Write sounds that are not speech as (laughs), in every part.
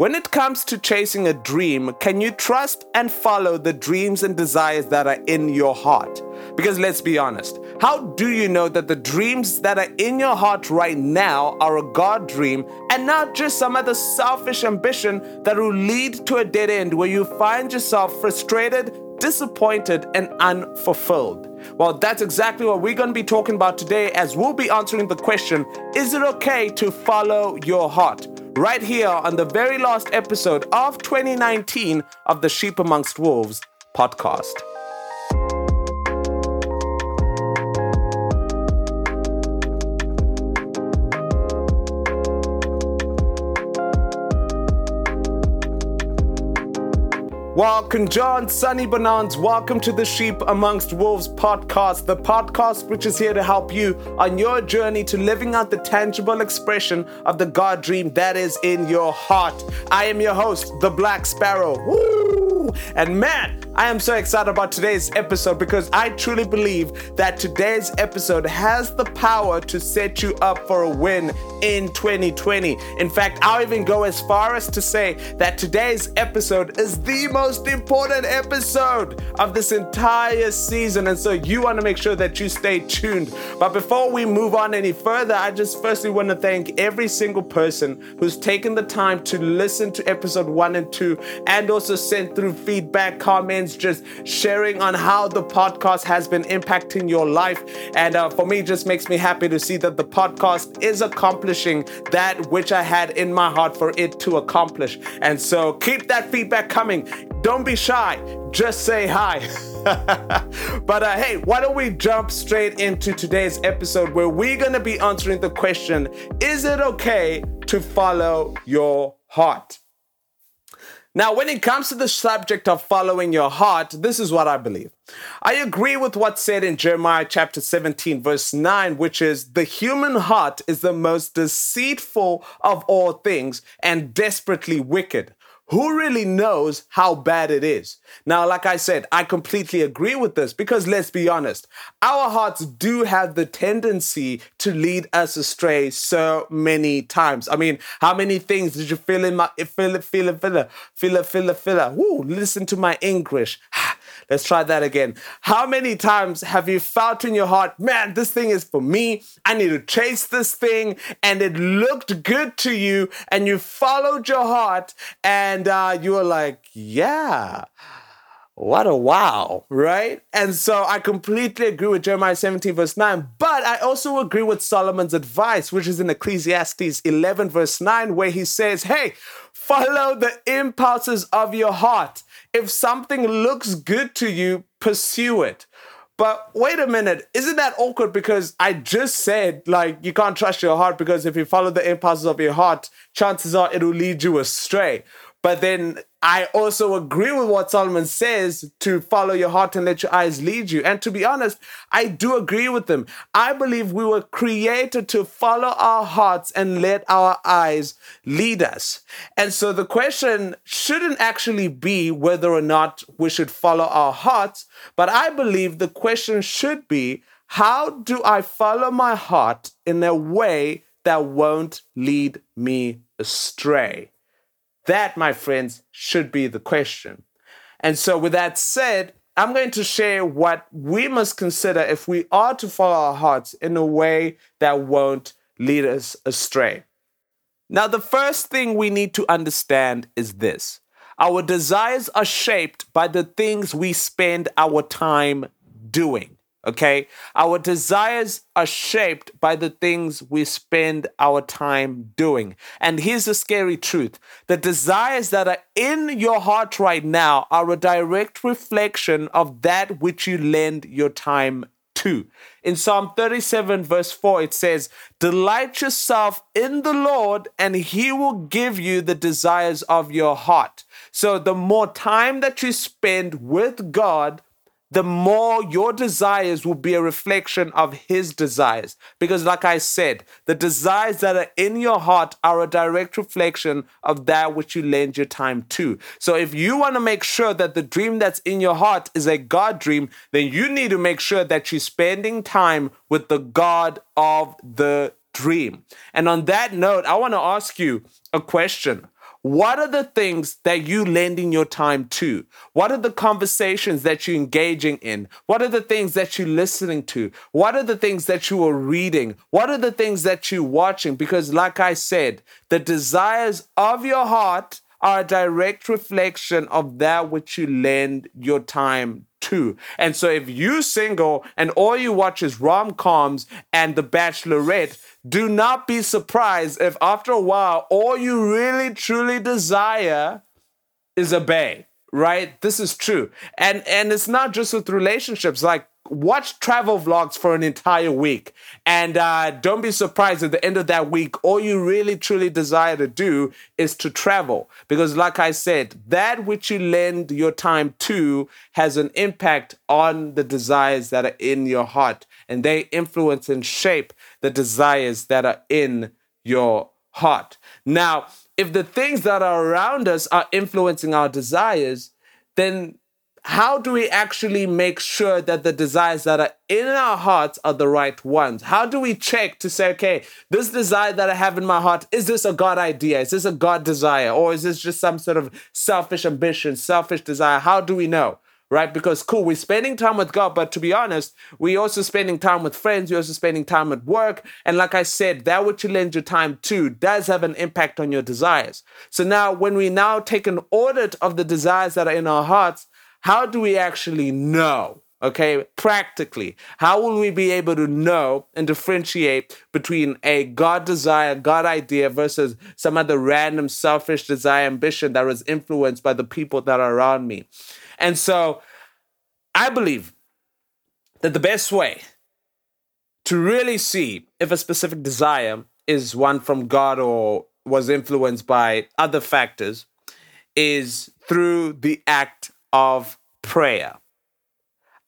When it comes to chasing a dream, can you trust and follow the dreams and desires that are in your heart? Because let's be honest, how do you know that the dreams that are in your heart right now are a God dream and not just some other selfish ambition that will lead to a dead end where you find yourself frustrated, disappointed, and unfulfilled? Well, that's exactly what we're going to be talking about today as we'll be answering the question Is it okay to follow your heart? Right here on the very last episode of 2019 of the Sheep Amongst Wolves podcast. Welcome, John Sunny Bonans. Welcome to the Sheep Amongst Wolves podcast, the podcast which is here to help you on your journey to living out the tangible expression of the God dream that is in your heart. I am your host, the Black Sparrow. Woo! And man, I am so excited about today's episode because I truly believe that today's episode has the power to set you up for a win in 2020. In fact, I'll even go as far as to say that today's episode is the most important episode of this entire season. And so you want to make sure that you stay tuned. But before we move on any further, I just firstly want to thank every single person who's taken the time to listen to episode one and two and also sent through feedback, comments just sharing on how the podcast has been impacting your life. And uh, for me, just makes me happy to see that the podcast is accomplishing that which I had in my heart for it to accomplish. And so keep that feedback coming. Don't be shy, just say hi. (laughs) but uh, hey, why don't we jump straight into today's episode where we're going to be answering the question Is it okay to follow your heart? Now, when it comes to the subject of following your heart, this is what I believe. I agree with what's said in Jeremiah chapter 17, verse 9, which is the human heart is the most deceitful of all things and desperately wicked who really knows how bad it is? Now, like I said, I completely agree with this because let's be honest, our hearts do have the tendency to lead us astray so many times. I mean, how many things did you feel in my feel feel feel feel feel feel it? Woo, listen to my English. (sighs) Ah, Let's try that again. How many times have you felt in your heart, man, this thing is for me. I need to chase this thing. And it looked good to you. And you followed your heart. And uh, you were like, yeah what a wow, right? And so I completely agree with Jeremiah 17, verse 9, but I also agree with Solomon's advice, which is in Ecclesiastes 11, verse 9, where he says, Hey, follow the impulses of your heart. If something looks good to you, pursue it. But wait a minute, isn't that awkward? Because I just said, like, you can't trust your heart because if you follow the impulses of your heart, chances are it'll lead you astray. But then I also agree with what Solomon says to follow your heart and let your eyes lead you. And to be honest, I do agree with them. I believe we were created to follow our hearts and let our eyes lead us. And so the question shouldn't actually be whether or not we should follow our hearts, but I believe the question should be how do I follow my heart in a way that won't lead me astray? That, my friends, should be the question. And so, with that said, I'm going to share what we must consider if we are to follow our hearts in a way that won't lead us astray. Now, the first thing we need to understand is this our desires are shaped by the things we spend our time doing. Okay. Our desires are shaped by the things we spend our time doing. And here's the scary truth the desires that are in your heart right now are a direct reflection of that which you lend your time to. In Psalm 37, verse 4, it says, Delight yourself in the Lord, and he will give you the desires of your heart. So the more time that you spend with God, the more your desires will be a reflection of His desires. Because, like I said, the desires that are in your heart are a direct reflection of that which you lend your time to. So, if you want to make sure that the dream that's in your heart is a God dream, then you need to make sure that you're spending time with the God of the dream. And on that note, I want to ask you a question what are the things that you lending your time to? What are the conversations that you're engaging in? What are the things that you're listening to? What are the things that you are reading? What are the things that you're watching? Because, like I said, the desires of your heart are a direct reflection of that which you lend your time to. And so if you single and all you watch is rom-coms and The Bachelorette, do not be surprised if after a while all you really truly desire is a bae right? This is true. And and it's not just with relationships. Like watch travel vlogs for an entire week. And uh, don't be surprised at the end of that week all you really truly desire to do is to travel. Because like i said that which you lend your time to has an impact on the desires that are in your heart. And they influence and shape the desires that are in your heart. Now if the things that are around us are influencing our desires then how do we actually make sure that the desires that are in our hearts are the right ones? How do we check to say, okay, this desire that I have in my heart, is this a God idea? Is this a God desire? Or is this just some sort of selfish ambition, selfish desire? How do we know? Right? Because cool, we're spending time with God, but to be honest, we're also spending time with friends, we're also spending time at work. And like I said, that which you lend your time to does have an impact on your desires. So now when we now take an audit of the desires that are in our hearts, how do we actually know? Okay, practically, how will we be able to know and differentiate between a God desire, God idea versus some other random selfish desire, ambition that was influenced by the people that are around me? And so I believe that the best way to really see if a specific desire is one from God or was influenced by other factors is through the act of prayer.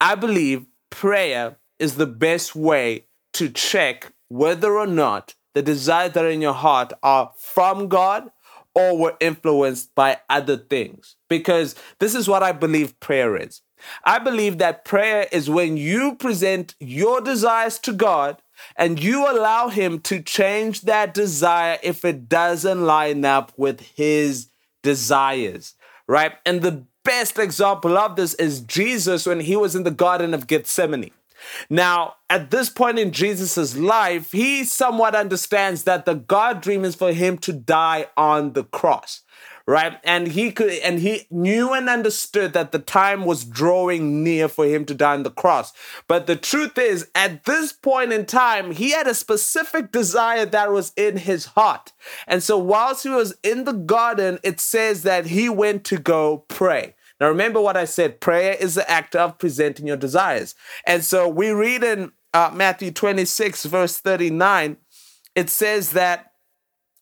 I believe prayer is the best way to check whether or not the desires that are in your heart are from God or were influenced by other things. Because this is what I believe prayer is. I believe that prayer is when you present your desires to God and you allow Him to change that desire if it doesn't line up with His desires, right? And the best example of this is Jesus when he was in the Garden of Gethsemane. Now, at this point in Jesus' life, he somewhat understands that the God dream is for him to die on the cross right? And he could and he knew and understood that the time was drawing near for him to die on the cross. But the truth is, at this point in time, he had a specific desire that was in his heart. And so whilst he was in the garden, it says that he went to go pray. Now remember what I said, prayer is the act of presenting your desires. And so we read in uh, Matthew 26 verse 39, it says that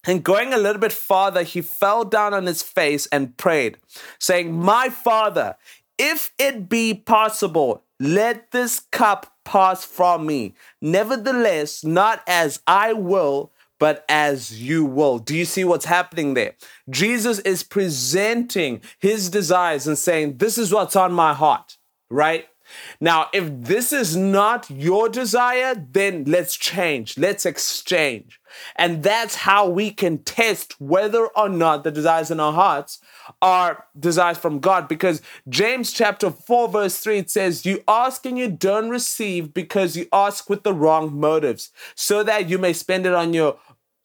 and going a little bit farther, he fell down on his face and prayed, saying, My father, if it be possible, let this cup pass from me. Nevertheless, not as I will, but as you will. Do you see what's happening there? Jesus is presenting his desires and saying, This is what's on my heart, right? Now, if this is not your desire, then let's change, let's exchange. And that's how we can test whether or not the desires in our hearts are desires from God. Because James chapter 4, verse 3, it says, You ask and you don't receive because you ask with the wrong motives, so that you may spend it on your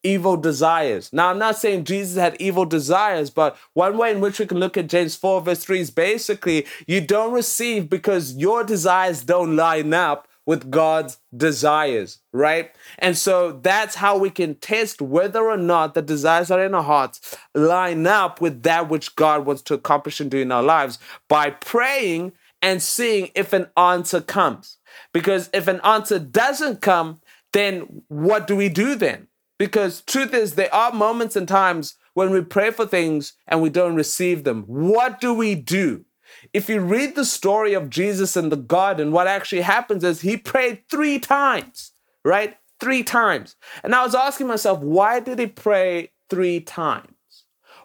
evil desires. Now, I'm not saying Jesus had evil desires, but one way in which we can look at James 4, verse 3 is basically you don't receive because your desires don't line up with God's desires, right? And so that's how we can test whether or not the desires that are in our hearts line up with that which God wants to accomplish and do in our lives by praying and seeing if an answer comes. Because if an answer doesn't come, then what do we do then? Because truth is, there are moments and times when we pray for things and we don't receive them. What do we do? If you read the story of Jesus in the garden, what actually happens is he prayed three times, right? Three times. And I was asking myself, why did he pray three times?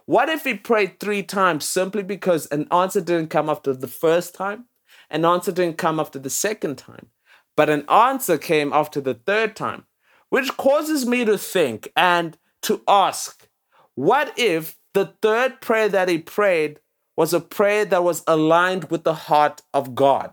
What if he prayed three times simply because an answer didn't come after the first time, an answer didn't come after the second time, but an answer came after the third time? Which causes me to think and to ask what if the third prayer that he prayed was a prayer that was aligned with the heart of God.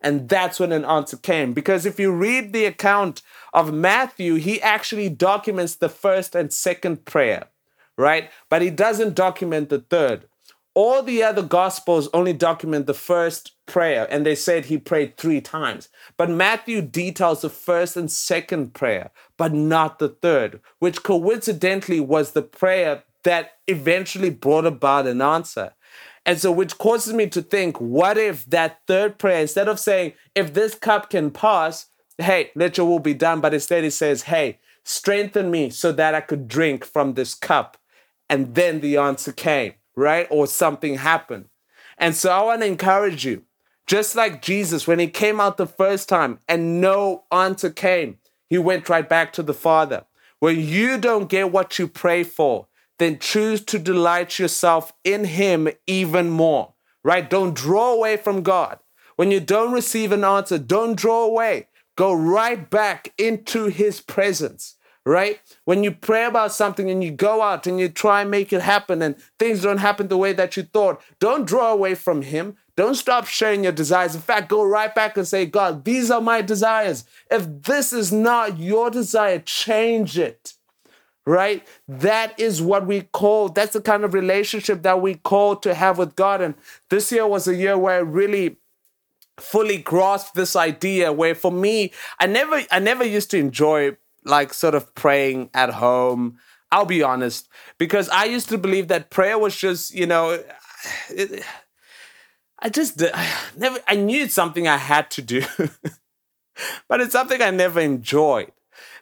And that's when an answer came. Because if you read the account of Matthew, he actually documents the first and second prayer, right? But he doesn't document the third. All the other gospels only document the first prayer, and they said he prayed three times. But Matthew details the first and second prayer, but not the third, which coincidentally was the prayer that eventually brought about an answer. And so, which causes me to think, what if that third prayer, instead of saying, if this cup can pass, hey, let your will be done, but instead it says, hey, strengthen me so that I could drink from this cup. And then the answer came, right? Or something happened. And so I want to encourage you, just like Jesus, when he came out the first time and no answer came, he went right back to the Father. When you don't get what you pray for, then choose to delight yourself in Him even more, right? Don't draw away from God. When you don't receive an answer, don't draw away. Go right back into His presence, right? When you pray about something and you go out and you try and make it happen and things don't happen the way that you thought, don't draw away from Him. Don't stop sharing your desires. In fact, go right back and say, God, these are my desires. If this is not your desire, change it right? That is what we call, that's the kind of relationship that we call to have with God. And this year was a year where I really fully grasped this idea where for me, I never, I never used to enjoy like sort of praying at home. I'll be honest, because I used to believe that prayer was just, you know, it, I just I never, I knew it's something I had to do, (laughs) but it's something I never enjoyed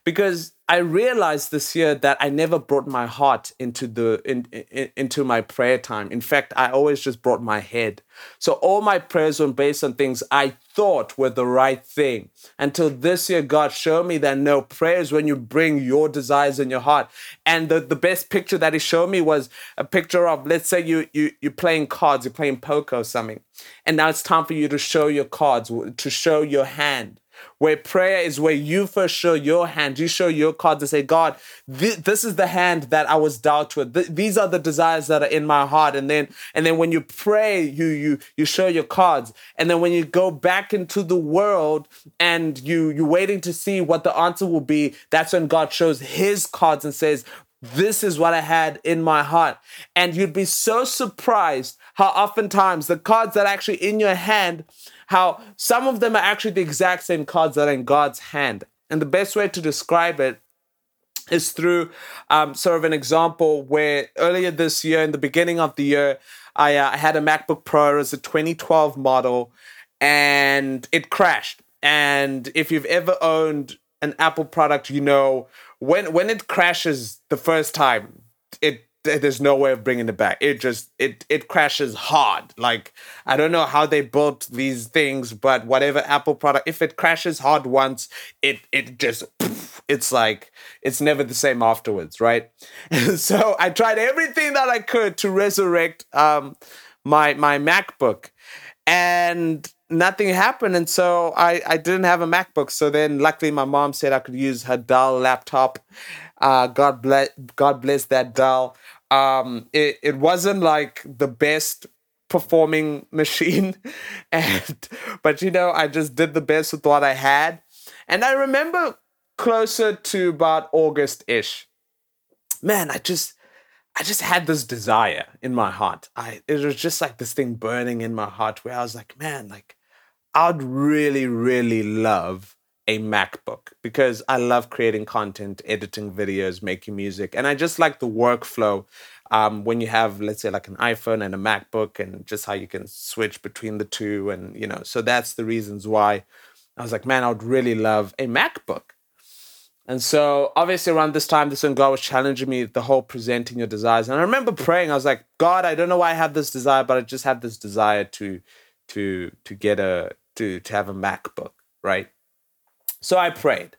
because I realized this year that I never brought my heart into the in, in, into my prayer time. In fact, I always just brought my head. So all my prayers were based on things I thought were the right thing. Until this year, God showed me that no prayers when you bring your desires in your heart. And the, the best picture that He showed me was a picture of let's say you you you're playing cards, you're playing poker or something, and now it's time for you to show your cards, to show your hand where prayer is where you first show your hand, you show your cards and say, God, th- this is the hand that I was dealt with. Th- these are the desires that are in my heart. And then, and then when you pray, you you you show your cards. And then when you go back into the world and you you're waiting to see what the answer will be, that's when God shows His cards and says, this is what I had in my heart. And you'd be so surprised how oftentimes the cards that are actually in your hand how some of them are actually the exact same cards that are in God's hand. And the best way to describe it is through um, sort of an example where earlier this year, in the beginning of the year, I, uh, had a MacBook Pro. as a 2012 model and it crashed. And if you've ever owned an Apple product, you know when when it crashes the first time, it there's no way of bringing it back. It just it it crashes hard. Like I don't know how they built these things, but whatever Apple product, if it crashes hard once, it it just it's like it's never the same afterwards, right? (laughs) so I tried everything that I could to resurrect um my my MacBook, and nothing happened and so I, I didn't have a macbook so then luckily my mom said i could use her dell laptop uh, god bless god bless that dell um, it, it wasn't like the best performing (laughs) machine. And but you know i just did the best with what i had. And i remember closer to about august-ish. Man i just i just had this desire in my heart. I it was just like this thing burning in my heart where i was like man like i'd really really love a MacBook because I love creating content, editing videos, making music, and I just like the workflow um, when you have, let's say, like an iPhone and a MacBook, and just how you can switch between the two, and you know, so that's the reasons why I was like, man, I would really love a MacBook. And so, obviously, around this time, this when God was challenging me, the whole presenting your desires. And I remember praying. I was like, God, I don't know why I have this desire, but I just have this desire to, to, to get a, to, to have a MacBook, right? So I prayed.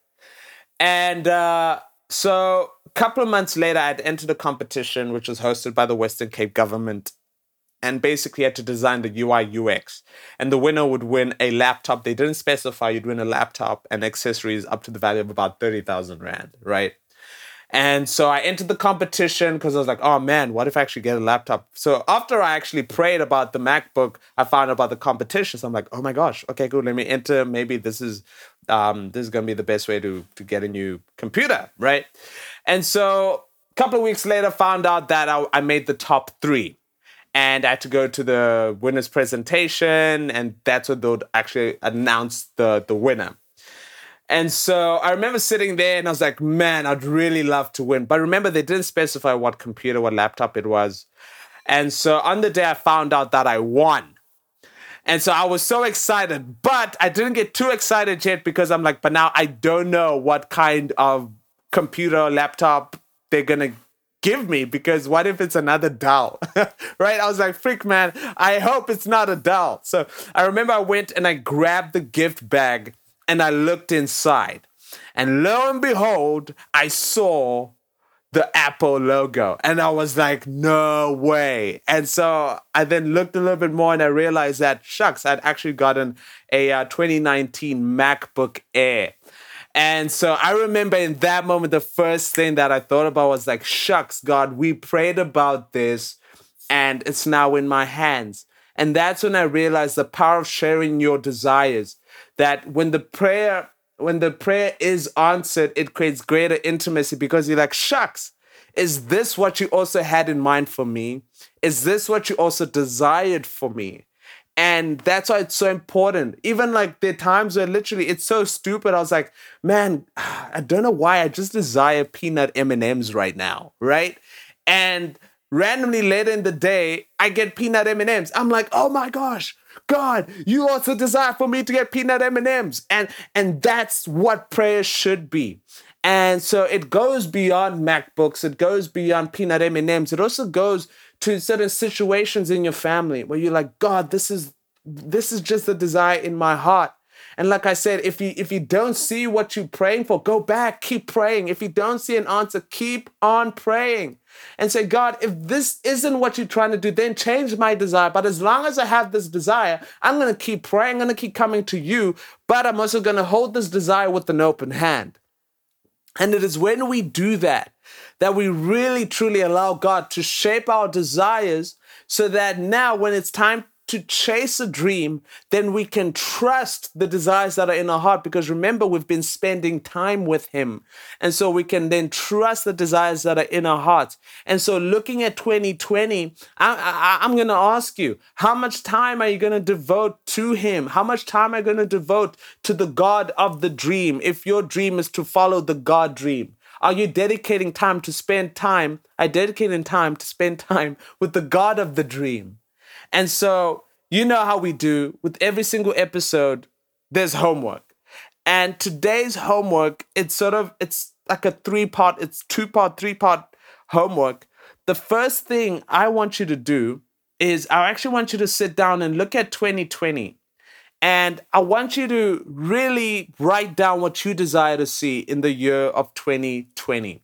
And uh, so a couple of months later, I'd entered a competition which was hosted by the Western Cape government and basically had to design the UI UX. And the winner would win a laptop. They didn't specify you'd win a laptop and accessories up to the value of about 30,000 Rand, right? And so I entered the competition because I was like, oh man, what if I actually get a laptop? So after I actually prayed about the MacBook, I found out about the competition. So I'm like, oh my gosh, okay, good. Let me enter. Maybe this is um, this is gonna be the best way to to get a new computer, right? And so a couple of weeks later, found out that I, I made the top three. And I had to go to the winner's presentation, and that's what they'll actually announce the, the winner. And so I remember sitting there and I was like, man, I'd really love to win. But remember, they didn't specify what computer, what laptop it was. And so on the day I found out that I won. And so I was so excited, but I didn't get too excited yet because I'm like, but now I don't know what kind of computer laptop they're going to give me because what if it's another Dell? (laughs) right? I was like, freak man, I hope it's not a Dell. So I remember I went and I grabbed the gift bag and I looked inside. And lo and behold, I saw the Apple logo. And I was like, no way. And so I then looked a little bit more and I realized that, shucks, I'd actually gotten a uh, 2019 MacBook Air. And so I remember in that moment, the first thing that I thought about was like, shucks, God, we prayed about this and it's now in my hands. And that's when I realized the power of sharing your desires that when the prayer when the prayer is answered it creates greater intimacy because you're like shucks is this what you also had in mind for me? Is this what you also desired for me? And that's why it's so important. Even like the times where literally it's so stupid. I was like man (sighs) i don't know why. I just desire peanut m&ms right now right? And randomly later in the day i get peanut m&ms i'm like oh my gosh God, you also desire for me to get peanut M&Ms. And and that's what prayer should be. And so it goes beyond MacBooks, it goes beyond peanut M&Ms. It also goes to certain situations in your family where you're like, God, this is this is just a desire in my heart. And like I said, if you if you don't see what you're praying for, go back, keep praying. If you don't see an answer, keep on praying and say, God, if this isn't what you're trying to do, then change my desire. But as long as I have this desire, I'm to keep praying, I'm to keep coming to you, but I'm also to hold this desire with an open hand. And it is when we do that that we really truly allow God to shape our desires so that now when it's time to chase a dream, then we can trust the desires that are in our heart because remember, we've been spending time with Him. And so we can then trust the desires that are in our hearts. And so looking at 2020, I, am going to ask you, how much time are you going to devote to Him? How much time are you going to devote to the God of the dream if your dream is to follow the God dream? Are you dedicating time to spend time? I dedicating time to spend (laughs) time with the God of the dream. And so, you know how we do with every single episode, there's homework. And today's homework, it's sort of, it's like a three part, it's two part, three part homework. The first thing I want you to do is I actually want you to sit down and look at 2020. And I want you to really write down what you desire to see in the year of 2020.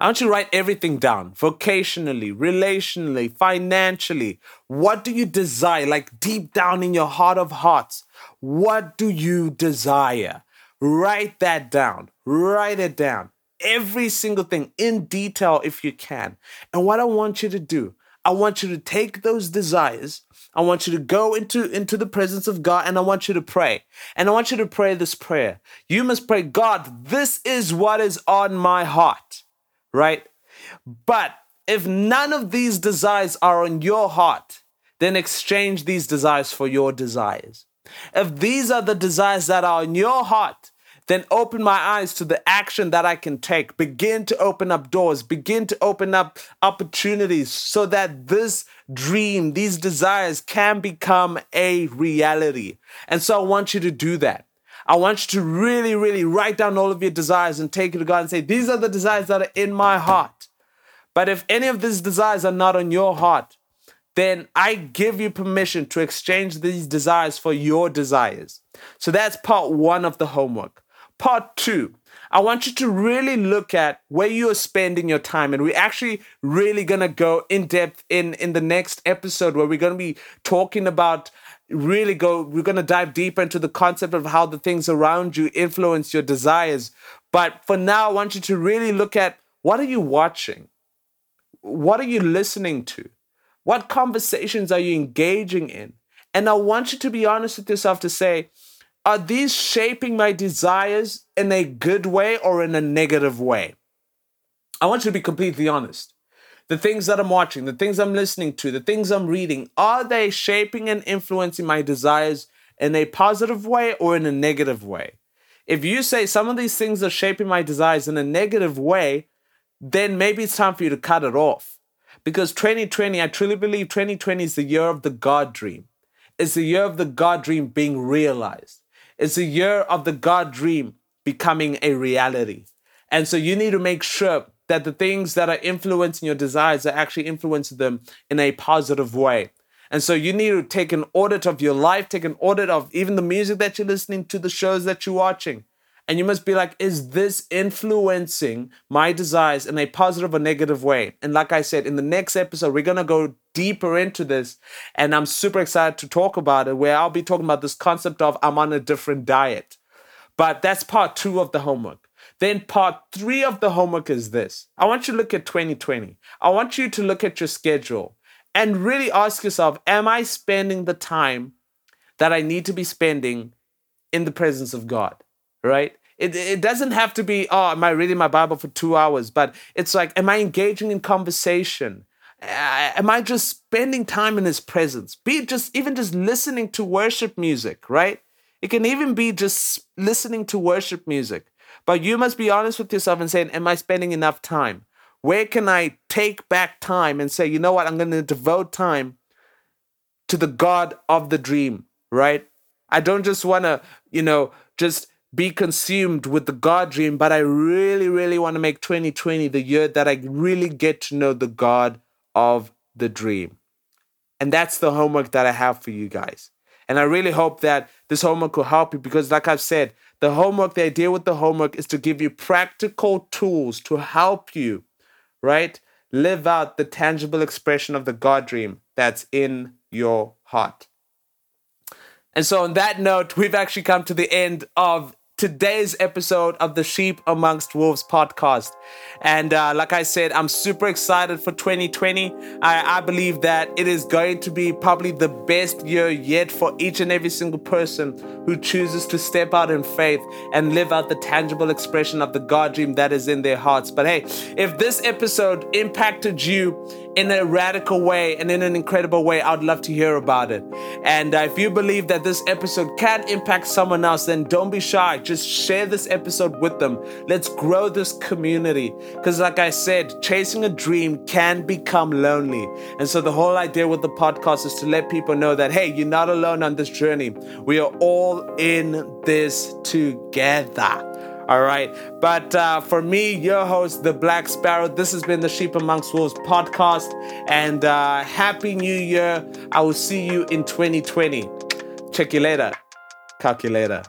I want you to write everything down vocationally, relationally, financially. What do you desire? Like deep down in your heart of hearts, what do you desire? Write that down. Write it down. Every single thing in detail if you can. And what I want you to do, I want you to take those desires. I want you to go into, into the presence of God and I want you to pray. And I want you to pray this prayer. You must pray, God, this is what is on my heart right? But if none of these desires are on your heart, then exchange these desires for your desires. If these are the desires that are in your heart, then open my eyes to the action that I can take. Begin to open up doors, begin to open up opportunities so that this dream, these desires can become a reality. And so I want you to do that. I want you to really, really write down all of your desires and take it to God and say, These are the desires that are in my heart. But if any of these desires are not on your heart, then I give you permission to exchange these desires for your desires. So that's part one of the homework. Part two, I want you to really look at where you're spending your time. And we're actually really to go in depth in, in the next episode where we're to be talking about really go we're going to dive deeper into the concept of how the things around you influence your desires But for now, I want you to really look at what are you watching? What are you listening to? What conversations are you engaging in? And I want you to be honest with yourself to say, are these shaping my desires in a good way or in a negative way? I want you to be completely honest. The things that I'm watching, the things I'm listening to, the things I'm reading, are they shaping and influencing my desires in a positive way or in a negative way? If you say some of these things are shaping my desires in a negative way, then maybe it's time for you to cut it off. Because 2020, I truly believe 2020 is the year of the God dream. It's the year of the God dream being realized. It's the year of the God dream becoming a reality. And so you need to make sure that the things that are influencing your desires are actually influencing them in a positive way. And so you need to take an audit of your life, take an audit of even the music that you're listening to, the shows that you're watching. And you must be like, is this influencing my desires in a positive or negative way? And like I said, in the next episode, we're going to go deeper into this. And I'm super excited to talk about it, where I'll be talking about this concept of I'm on a different diet. But that's part two of the homework. Then part three of the homework is this I want you to look at 2020. I want you to look at your schedule and really ask yourself Am I spending the time that I need to be spending in the presence of God? Right? It, it doesn't have to be, oh, am I reading my Bible for two hours? But it's like, am I engaging in conversation? Am I just spending time in his presence? Be just even just listening to worship music, right? It can even be just listening to worship music. But you must be honest with yourself and saying, Am I spending enough time? Where can I take back time and say, you know what, I'm going to devote time to the God of the dream, right? I don't just want to, you know, just be consumed with the God dream, but I really, really want to make 2020 the year that I really get to know the God of the dream. And that's the homework that I have for you guys. And I really hope that this homework will help you because, like I've said, the homework, the idea with the homework is to give you practical tools to help you, right? Live out the tangible expression of the God dream that's in your heart. And so, on that note, we've actually come to the end of today's episode of the Sheep Amongst Wolves podcast. And uh, like I said, I'm super excited for 2020. I, I believe that it is going to be probably the best year yet for each and every single person who chooses to step out in faith and live out the tangible expression of the God dream that is in their hearts. But hey, if this episode impacted you in a radical way and in an incredible way, I'd love to hear about it. And uh, if you believe that this episode can impact someone else, then don't be shy. Just share this episode with them. Let's grow this community. Because, like I said, chasing a dream can become lonely. And so, the whole idea with the podcast is to let people know that, hey, you're not alone on this journey. We are all in this together. All right. But uh, for me, your host, the Black Sparrow, this has been the Sheep Amongst Wolves podcast. And uh, Happy New Year. I will see you in 2020. Check you later. Calculator.